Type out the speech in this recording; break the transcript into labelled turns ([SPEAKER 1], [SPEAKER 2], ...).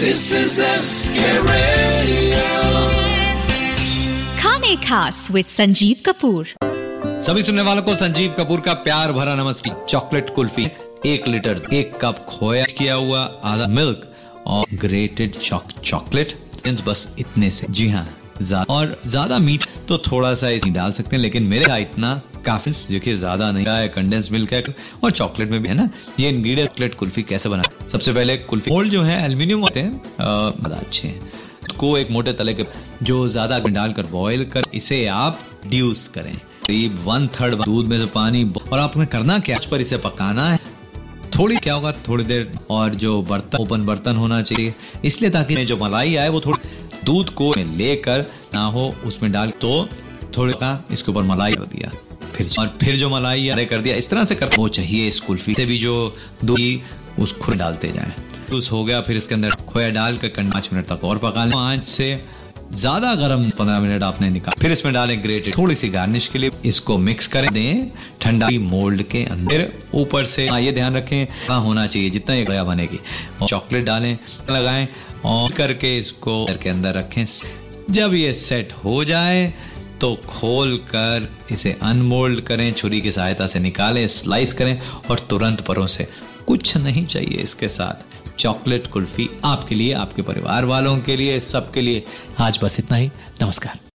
[SPEAKER 1] This is SK Radio.
[SPEAKER 2] खाने खास with Sanjeev Kapoor.
[SPEAKER 3] सभी सुनने वालों को संजीव कपूर का प्यार भरा नमस्कार। चॉकलेट कुल्फी एक लीटर एक कप खोया किया हुआ आधा मिल्क और ग्रेटेड चॉक चॉकलेट बस इतने से। जी हाँ और ज़्यादा मीठ तो थोड़ा सा इसमें डाल सकते हैं लेकिन मेरे का इतना काफ़ी, देखिए, ज़्यादा नहीं है कंडेंस मिल्क है, और चॉकलेट में भी है ना, ये इंग्रेडिएंट चॉकलेट कुल्फी कैसे बना सबसे पहले कुल्फी मोल्ड जो है एल्यूमिनियम होते हैं बड़ा अच्छे हैं। को एक मोटे तले के, जो ज़्यादा डालकर बॉईल कर, इसे आप ड्यूस करें। करीब वन थर्ड दूध में से पानी, और आपने करना क्या? पर इसे पकाना है। थोड़ी क्या होगा? थोड़ी देर, और जो बर्तन ओपन बर्तन होना चाहिए। इसलिए ताकि जो मलाई आए, वो थोड़ी दूध को लेकर ना हो, उसमें डाल तो थोड़ा का इसके ऊपर मलाई कर दिया। फिर और फिर जो मलाई अरे कर दिया। इस तरह से कर वो चाहिए इस कुल्फी से भी जो दूध उस खुद डालते जाए। जूस हो गया, फिर इसके अंदर खोया डाल कर पाँच मिनट तक और पका लें। आँच से ज़्यादा गर्म पंद्रह मिनट आपने निकाल फिर इसमें डालें ग्रेटेड थोड़ी सी गार्निश के लिए इसको मिक्स करें। दें ठंडा मोल्ड के अंदर। ऊपर से ये ध्यान रखें। कहाँ होना चाहिए, जितना ये गया बनेगी। और चॉकलेट डालें, लगाएँ और करके इसको के अंदर रखें। जब ये सेट हो जाए तो खोल कर इसे अनमोल्ड करें, छुरी की सहायता से निकालें, स्लाइस करें और तुरंत परों से कुछ नहीं चाहिए इसके साथ। चॉकलेट कुल्फी आपके लिए, आपके परिवार वालों के लिए, सबके लिए। आज बस इतना ही। नमस्कार।